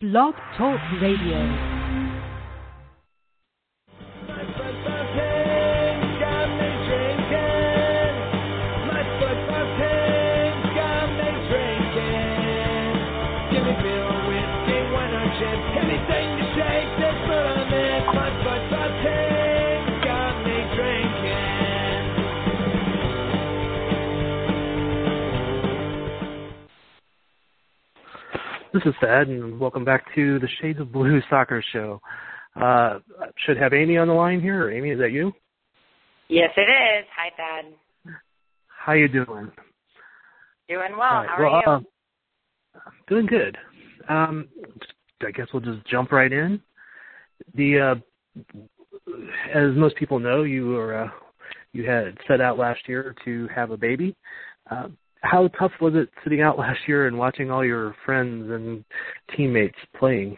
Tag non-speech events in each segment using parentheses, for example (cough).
Blog Talk Radio. This is Thad, and welcome back to the Shades of Blue (laughs) Soccer Show. Uh, should have Amy on the line here. Amy, is that you? Yes, it is. Hi, Thad. How you doing? Doing well. Right, How well, are you? Uh, doing good. Um, I guess we'll just jump right in. The uh, as most people know, you were uh, you had set out last year to have a baby. Uh, how tough was it sitting out (laughs) last year and watching all your friends and teammates playing?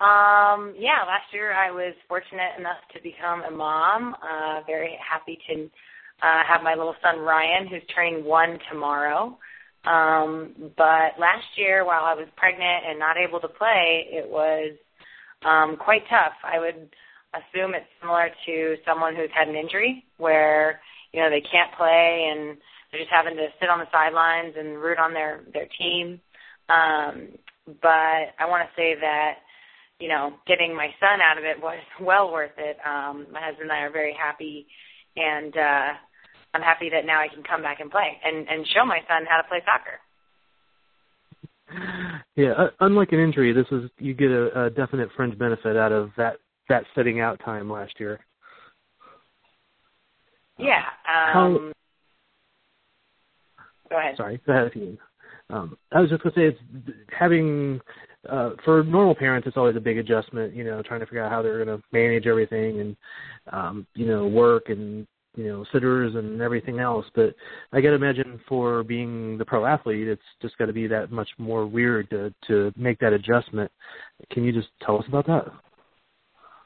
Um, yeah, last year I was fortunate enough to become a mom. Uh, very happy to uh, have my little son Ryan, who's turning one tomorrow. Um, but last year, while I was pregnant and not able to play, it was um, quite tough. I would assume it's similar to someone who's had an injury, where you know they can't play and they're just having to sit on the sidelines and root on their their team. Um, but I want to say that you know getting my son out of it was (laughs) well worth it. Um, my husband and I are very happy, and uh, I'm happy that now I can come back and play and and show my son how to play soccer. Yeah, uh, unlike an injury, this is you get a, a definite fringe benefit out of that that setting out time last year. Yeah. Um, Go ahead. Sorry, go ahead. Um, I was just going to say, it's having uh, for normal parents, it's always a big adjustment. You know, trying to figure out how they're going to manage everything and um, you know work and you know sitters and everything else. But I got to imagine for being the pro athlete, it's just got to be that much more weird to to make that adjustment. Can you just tell us about that?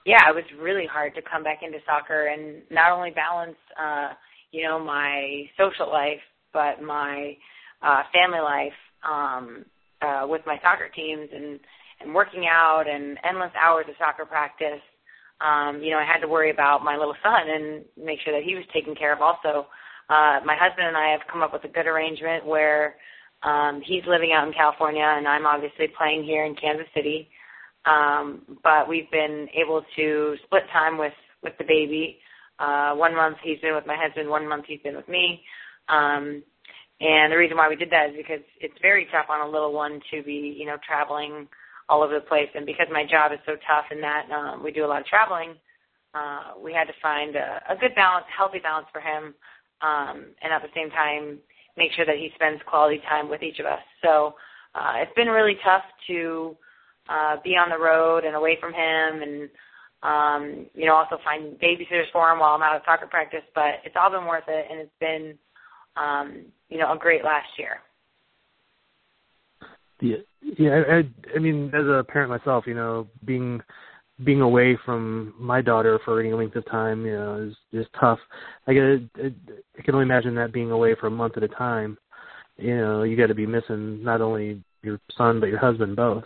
Yeah, it was really hard to come back into soccer and not only balance, uh, you know, my social life but my uh, family life um, uh, with my soccer teams and and working out and endless hours of soccer practice. Um, you know, I had to worry about my little son and make sure that he was taken care of. Also, uh, my husband and I have come up with a good arrangement where um, he's living out in California and I'm obviously playing here in Kansas City. Um, but we've been able to split time with with the baby. Uh, one month he's been with my husband, one month he's been with me. Um, and the reason why we did that is because it's very tough on a little one to be, you know, traveling all over the place. And because my job is so tough in that um, we do a lot of traveling, uh, we had to find a, a good balance, healthy balance for him, um, and at the same time make sure that he spends quality time with each of us. So uh, it's been really tough to uh, be on the road and away from him, and um, you know also find babysitters for him while I'm out at soccer practice. But it's all been worth it, and it's been um, you know, a great last year. Yeah, yeah. I, I mean, as a parent myself, you know, being being away from my daughter for any length of time, you know, is is tough. I get, I can only imagine that being away for a month at a time. You know, you got to be missing not only your son but your husband both.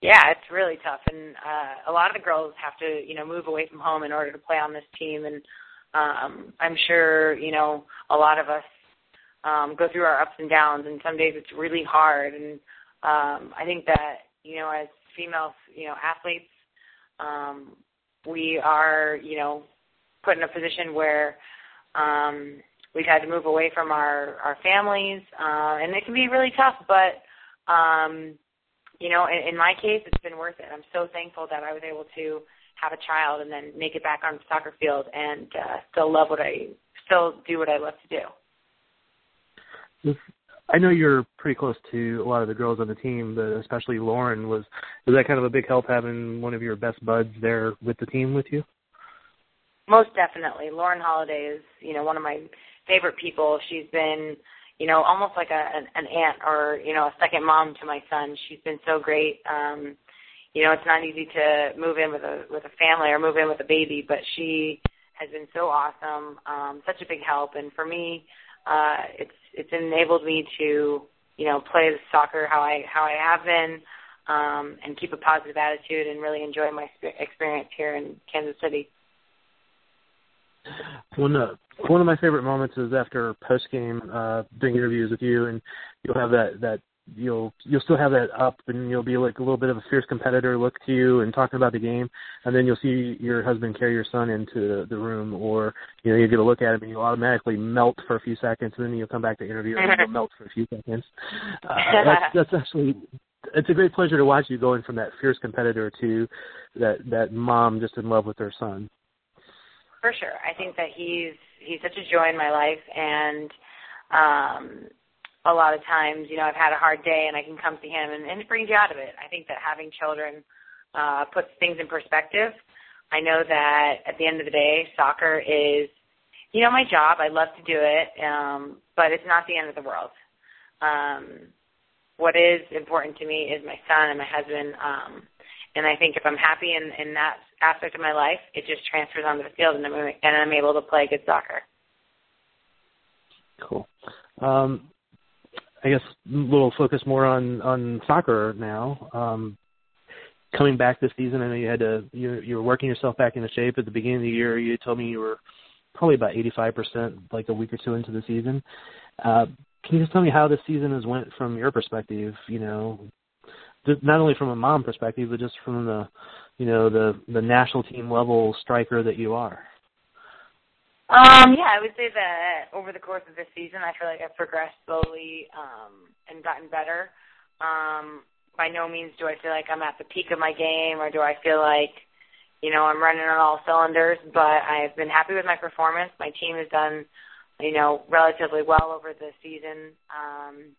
Yeah, it's really tough, and uh, a lot of the girls have to, you know, move away from home in order to play on this team, and um, I'm sure you know a lot of us um, go through our ups and downs, and some days it's really hard. And um, I think that you know, as female, you know, athletes, um, we are you know put in a position where um, we've had to move away from our our families, uh, and it can be really tough. But um, you know, in, in my case, it's been worth it. I'm so thankful that I was able to have a child and then make it back on the soccer field and uh, still love what I still do what I love to do. I know you're pretty close to a lot of the girls on the team, but especially Lauren was was that kind of a big help having one of your best buds there with the team with you? Most definitely. Lauren Holiday is, you know, one of my favorite people. She's been, you know, almost like a an, an aunt or, you know, a second mom to my son. She's been so great. Um you know, it's not easy to move in with a with a family or move in with a baby, but she has been so awesome, um, such a big help, and for me, uh, it's it's enabled me to you know play the soccer how I how I have been, um, and keep a positive attitude and really enjoy my experience here in Kansas City. One uh, one of my favorite moments is after post game uh, doing interviews with you, and you'll have that that you'll you'll still have that up and you'll be like a little bit of a fierce competitor look to you and talking about the game. And then you'll see your husband carry your son into the room or you know you get a look at him and you'll automatically melt for a few seconds and then you'll come back to interview and you'll melt for a few seconds. Uh, that's (laughs) that's actually it's a great pleasure to watch you going from that fierce competitor to that that mom just in love with her son. For sure. I think that he's he's such a joy in my life and um a lot of times, you know, I've had a hard day and I can come to him and, and it brings you out of it. I think that having children uh, puts things in perspective. I know that at the end of the day, soccer is, you know, my job. I love to do it, um, but it's not the end of the world. Um, what is important to me is my son and my husband. Um, and I think if I'm happy in, in that aspect of my life, it just transfers onto the field and I'm, and I'm able to play good soccer. Cool. Um, I guess little focus more on on soccer now. Um, coming back this season, I know you had to you you were working yourself back into shape at the beginning of the year. You told me you were probably about 85% like a week or two into the season. Uh, can you just tell me how the season has went from your perspective? You know, not only from a mom perspective, but just from the you know the the national team level striker that you are. Um, yeah, I would say that over the course of this season, I feel like I've progressed slowly um, and gotten better. Um, by no means do I feel like I'm at the peak of my game, or do I feel like, you know, I'm running on all cylinders. But I've been happy with my performance. My team has done, you know, relatively well over the season. Um,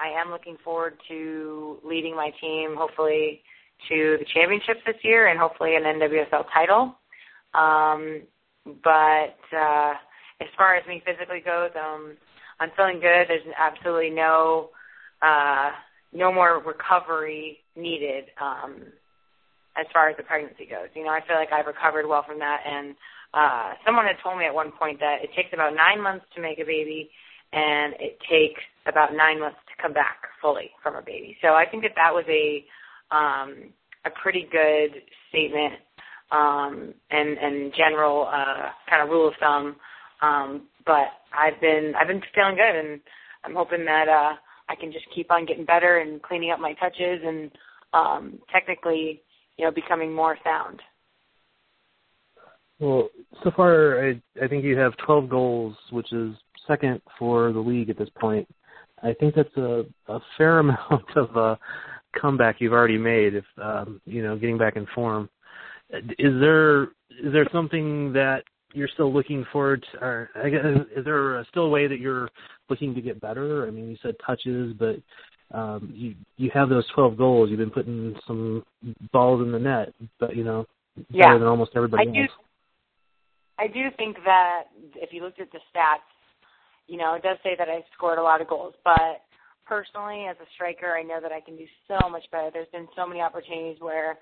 I am looking forward to leading my team, hopefully, to the championships this year, and hopefully an NWSL title. Um, but uh, as far as me physically goes, um, I'm feeling good. There's absolutely no uh, no more recovery needed um, as far as the pregnancy goes. You know, I feel like I've recovered well from that. And uh, someone had told me at one point that it takes about nine months to make a baby, and it takes about nine months to come back fully from a baby. So I think that that was a um, a pretty good statement um, and and general uh, kind of rule of thumb. Um, but I've been I've been feeling good, and I'm hoping that uh, I can just keep on getting better and cleaning up my touches and um, technically, you know, becoming more sound. Well, so far I I think you have 12 goals, which is second for the league at this point. I think that's a, a fair (laughs) amount of uh, comeback you've already made. If um, you know, getting back in form, is there is there something that you're still looking forward to, or I guess, is there still a way that you're looking to get better? I mean, you said touches, but um, you you have those 12 goals. You've been putting some balls in the net, but you know, yeah. better than almost everybody I else. Do, I do think that if you looked at the stats, you know, it does say that I scored a lot of goals, but personally, as a striker, I know that I can do so much better. There's been so many opportunities where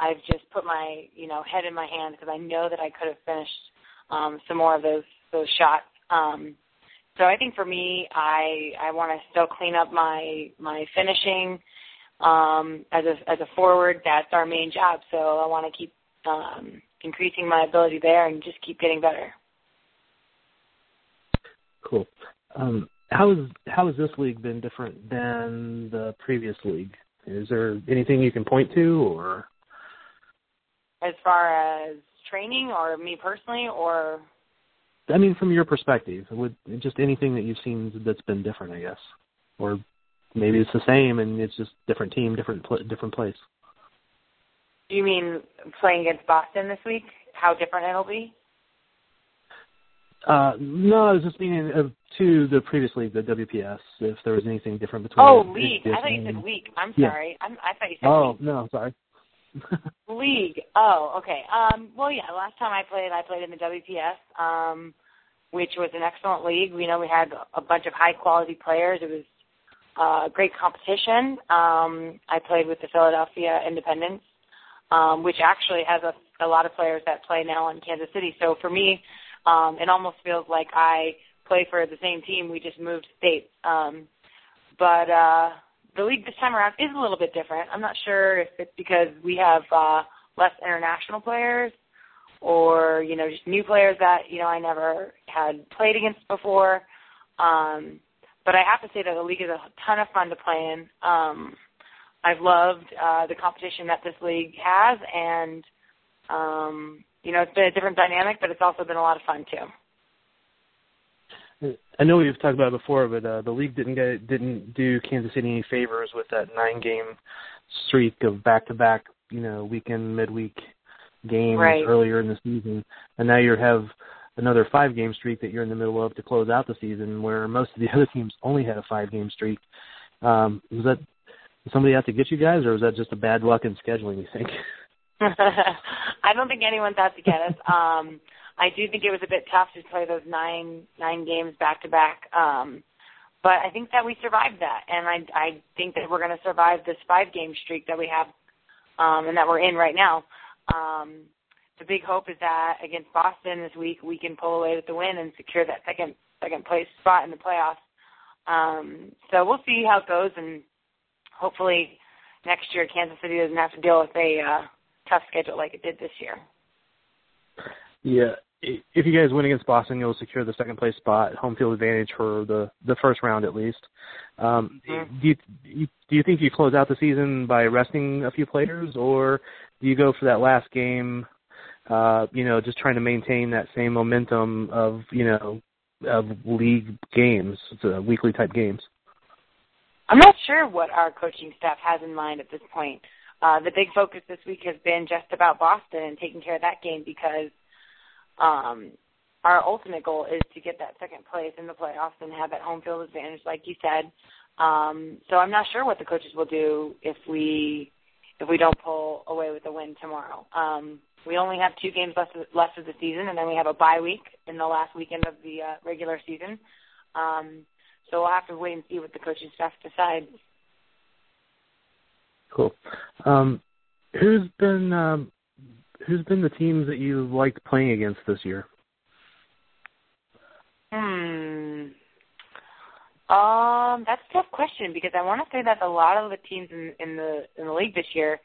I've just put my, you know, head in my hand because I know that I could have finished um, some more of those those shots. Um, so I think for me, I I want to still clean up my my finishing um, as a as a forward. That's our main job. So I want to keep um, increasing my ability there and just keep getting better. Cool. Um, how is how has this league been different than the previous league? Is there anything you can point to, or as far as training, or me personally, or I mean, from your perspective, would just anything that you've seen that's been different, I guess, or maybe it's the same and it's just different team, different pl- different place. Do you mean playing against Boston this week? How different it'll be? Uh, no, I was just meaning uh, to the previous league, the WPS. If there was anything different between. Oh, league. I thought you said week. I'm yeah. sorry. I'm, I thought you said. Oh week. no, sorry. League. Oh, okay. Um, well, yeah. Last time I played, I played in the WPS, um, which was an excellent league. We know we had a bunch of high quality players. It was uh, great competition. Um, I played with the Philadelphia Independence, um, which actually has a, a lot of players that play now in Kansas City. So for me, um, it almost feels like I play for the same team. We just moved states. Um, but uh, the league this time around is a little bit different. I'm not sure if it's because we have uh, less international players or you know just new players that you know I never had played against before. Um, but I have to say that the league is a ton of fun to play in. Um, I've loved uh, the competition that this league has, and um, you know it's been a different dynamic, but it's also been a lot of fun too. I know we've talked about it before, but uh, the league didn't get didn't do Kansas City any favors with that nine game streak of back to back, you know, weekend midweek games right. earlier in the season, and now you have another five game streak that you're in the middle of to close out the season, where most of the (laughs) other teams only had a five game streak. Um, was that did somebody out to get you guys, or was that just a bad luck in scheduling? You think? (laughs) I don't think anyone's out to get us. (laughs) Um, I do think it was a bit tough to play those nine nine games back to back. Um, but I think that we survived that, and I I think that we're going to survive this five game streak that we have, um, and that we're in right now. Um, the big hope is that against Boston this week we can pull away with the win and secure that second second place spot in the playoffs. Um, so we'll see how it goes, and hopefully next year Kansas City doesn't have to deal with a uh, tough schedule like it did this year. Yeah, if you guys win against Boston, you'll secure the second place spot, home field advantage for the the first round at least. Um, mm-hmm. Do you do you think you close out the season by resting a few players, or do you go for that last game? Uh, you know, just trying to maintain that same momentum of you know of league games, the weekly type games. I'm not sure what our coaching staff has in mind at this point. Uh, the big focus this week has been just about Boston and taking care of that game because um, our ultimate goal is to get that second place in the playoffs and have that home field advantage, like you said. Um, so I'm not sure what the coaches will do if we if we don't pull away with a win tomorrow. Um, we only have two games left of, left of the season, and then we have a bye week in the last weekend of the uh, regular season. Um, so we'll have to wait and see what the coaching staff decides. Cool. Um, who's been um, who's been the teams that you liked playing against this year? Hmm. Um, that's a tough question because I want to say that a lot of the teams in, in the in the league this year,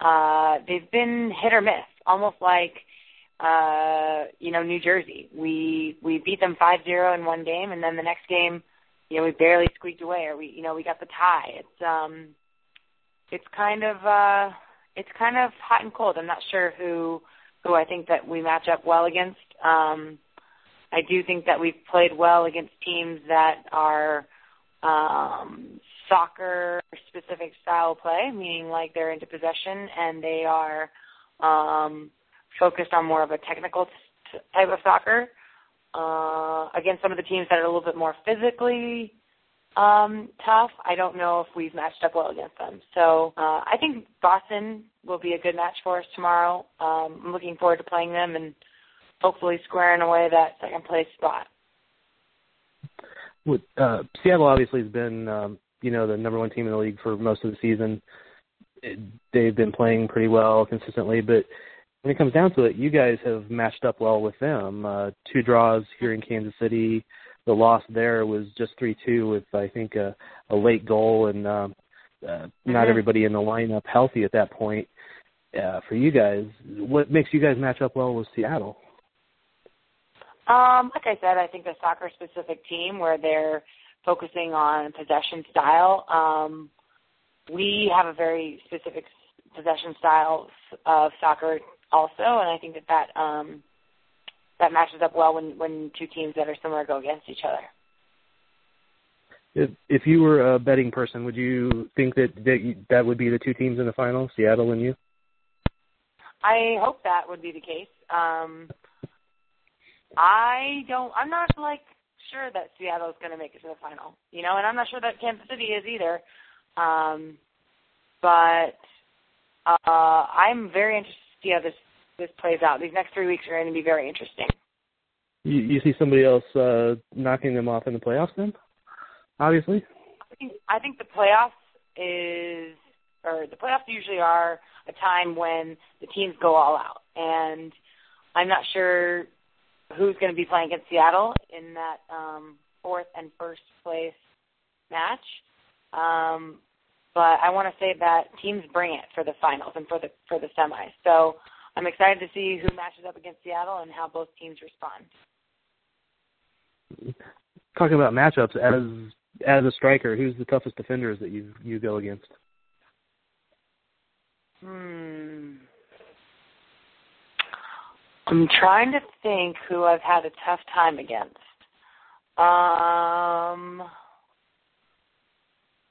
uh, they've been hit or miss, almost like uh, you know New Jersey. We we beat them five zero in one game, and then the next game, you know, we barely squeaked away, or we you know we got the tie. It's um, it's kind of uh, it's kind of hot and cold. I'm not sure who who I think that we match up well against. Um, I do think that we've played well against teams that are um, soccer specific style play, meaning like they're into possession and they are um, focused on more of a technical t- type of soccer. Uh, against some of the teams that are a little bit more physically um, tough, I don't know if we've matched up well against them. So uh, I think Boston will be a good match for us tomorrow. Um, I'm looking forward to playing them and hopefully squaring away that second place spot. With, uh, Seattle obviously has been, um, you know, the number one team in the league for most of the season. It, they've been playing pretty well consistently, but when it comes down to it, you guys have matched up well with them. Uh, two draws here in Kansas City. The loss there was just three-two with I think a, a late goal and um, uh, mm-hmm. not everybody in the lineup healthy at that point. Uh, for you guys, what makes you guys match up well with Seattle? Um, like I said, I think a soccer specific team where they're focusing on possession style. Um, we have a very specific possession style of soccer also, and I think that that um, that matches up well when when two teams that are similar go against each other. If, if you were a betting person, would you think that that, you, that would be the two teams in the final, Seattle and you? I hope that would be the case. Um, I don't. I'm not like sure that Seattle is going to make it to the final, you know, and I'm not sure that Kansas City is either. Um, but uh, I'm very interested to see how this this plays out. These next three weeks are going to be very interesting. You, you see somebody else uh, knocking them off in the playoffs, then? Obviously. I think I think the playoffs is or the playoffs usually are a time when the teams go all out, and I'm not sure who's going to be playing against Seattle in that um, fourth and first place match. Um, but I want to say that teams bring it for the finals and for the for the semis. So I'm excited to see who matches up against Seattle and how both teams respond. Talking about matchups, as as a striker, who's the toughest defenders that you you go against? Hmm. I'm trying to think who I've had a tough time against. Um,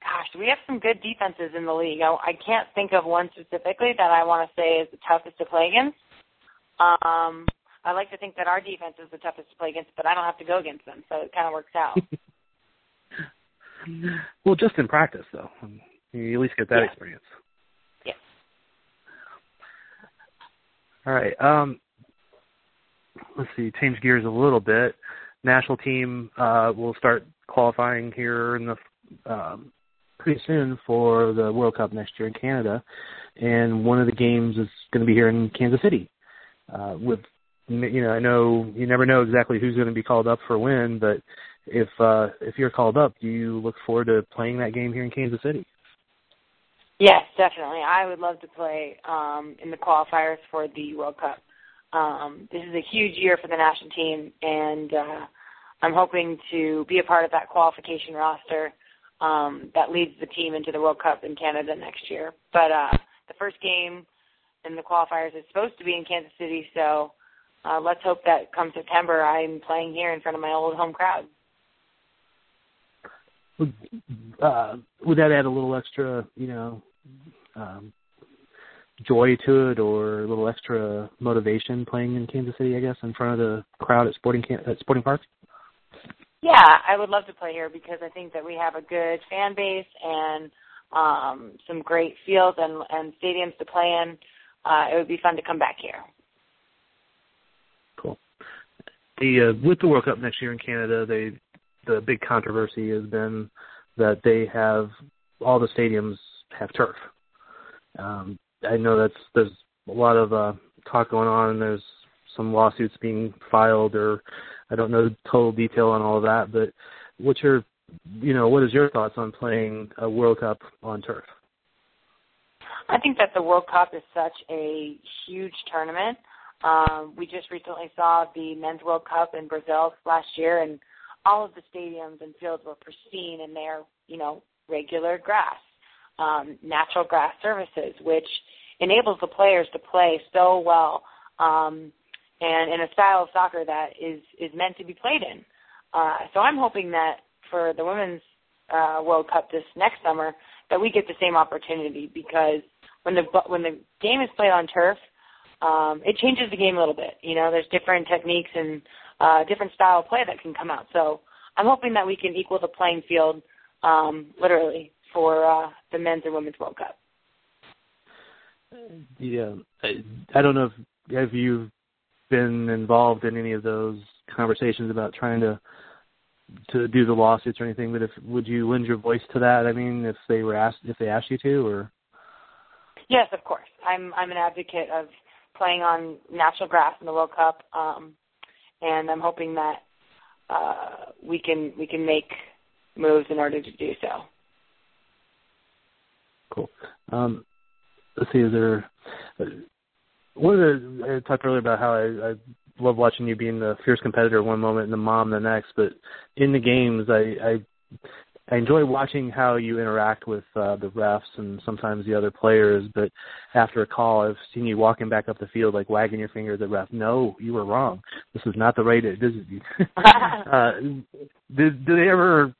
gosh, we have some good defenses in the league. I, I can't think of one specifically that I want to say is the toughest to play against. Um, I like to think that our defense is the toughest to play against, but I don't have to go against them, so it kind of works out. (laughs) (laughs) well, just in practice, though, you at least get that yeah. experience. Yeah. All right. Um, let's see, change gears a little bit. National team uh, will start qualifying here in the um, pretty soon for the World Cup next year in Canada, and one of the games is going to be here in Kansas City. Uh, with you know, I know you never know exactly who's going to be called up for when, but if uh, if you're called up, do you look forward to playing that game here in Kansas City? Yes, definitely. I would love to play um, in the qualifiers for the World Cup. Um, this is a huge year for the national team, and uh, I'm hoping to be a part of that qualification roster um, that leads the team into the World Cup in Canada next year. But uh, the first game in the qualifiers is supposed to be in Kansas City, so uh, let's hope that come September I'm playing here in front of my old home crowd. Would, uh, would that add a little extra, you know, um, joy to it or a little extra motivation playing in Kansas City, I guess, in front of the crowd at Sporting at Sporting Park? Yeah, I would love to play here because I think that we have a good fan base and um, some great fields and, and stadiums to play in. Uh, it would be fun to come back here. Cool. The uh, with the World Cup next year in Canada, they the big controversy has been that they have all the stadiums have turf. Um, I know that's there's a lot of uh, talk going on. and There's some lawsuits being filed, or I don't know the total detail on all of that. But what's your, you know, what is your thoughts on playing a World Cup on turf? I think that the World Cup is such a huge tournament. Um, we just recently saw the Men's World Cup in Brazil last year, and all of the stadiums and fields were pristine, and they're, you know, regular grass um, natural grass surfaces, which enables the players to play so well. Um, and in a style of soccer that is is meant to be played in. Uh, so I'm hoping that for the women's uh, World Cup this next summer, that we get the same opportunity because when the when the game is played on turf, um, it changes the game a little bit. You know, there's different techniques and uh, different style of play that can come out. So I'm hoping that we can equal the playing field, um, literally, for uh, the men's and women's World Cup. Yeah, I, I don't know if have you been involved in any of those conversations about trying to to do the lawsuits or anything, but if would you lend your voice to that? I mean, if they were asked if they asked you to, or yes, of course. I'm I'm an advocate of playing on natural grass in the World Cup, um, and I'm hoping that uh, we can we can make moves in order to do so. Cool. Um, let's see. Is there one of the I talked earlier about how I, I love watching you being the fierce competitor one moment and the mom the next, but in the games I I I enjoy watching how you interact with uh, the refs and sometimes the other players. But after a call, I've seen you walking back up the field, like wagging your finger at the ref. No, you were wrong. This is not the right. This is. (laughs) (laughs) uh, did do they ever,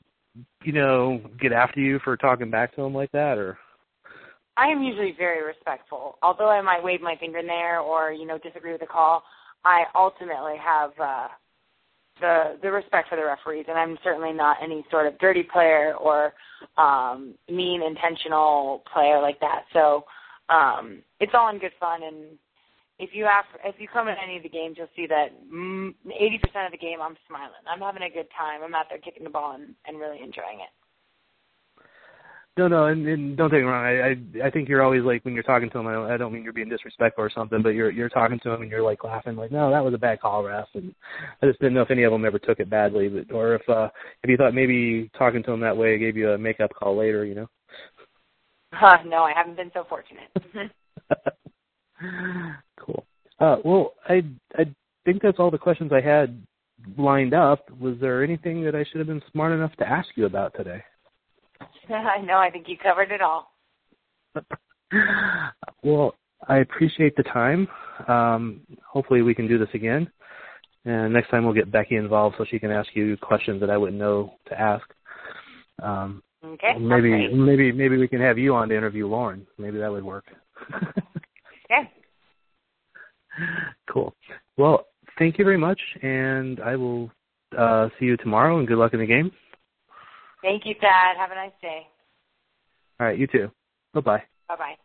you know, get after you for talking back to them like that, or? I am usually very respectful. Although I might wave my finger in there or you know disagree with the call, I ultimately have uh, the the respect for the referees, and I'm certainly not any sort of dirty player or um, mean intentional player like that. So um, it's all in good fun. And if you have, if you come in any of the games, you'll see that 80% of the game I'm smiling. I'm having a good time. I'm out there kicking the ball and, and really enjoying it. No, no, and, and don't take me wrong. I, I I think you're always like when you're talking to him. I don't, I don't mean you're being disrespectful or something, but you're you're talking to him and you're like laughing, like, no, that was a bad call, ref. And I just didn't know if any of them ever took it badly, but or if uh if you thought maybe talking to him that way gave you a makeup call later, you know. (laughs) Uh, no, I haven't been so fortunate. (laughs) cool. Uh, well, I I think that's all the questions I had lined up. Was there anything that I should have been smart enough to ask you about today? (laughs) I know. I think you covered it all. (laughs) well, I appreciate the time. Um, hopefully, we can do this again. And next time, we'll get Becky involved so she can ask you questions that I wouldn't know to ask. Um, okay. Maybe, maybe, maybe we can have you on to interview Lauren. Maybe that would work. (laughs) okay. Cool. Well, thank you very much, and I will uh, see you tomorrow. And good luck in the game. Thank you, Thad. Have a nice day. All right, you too. Bye bye. Bye bye.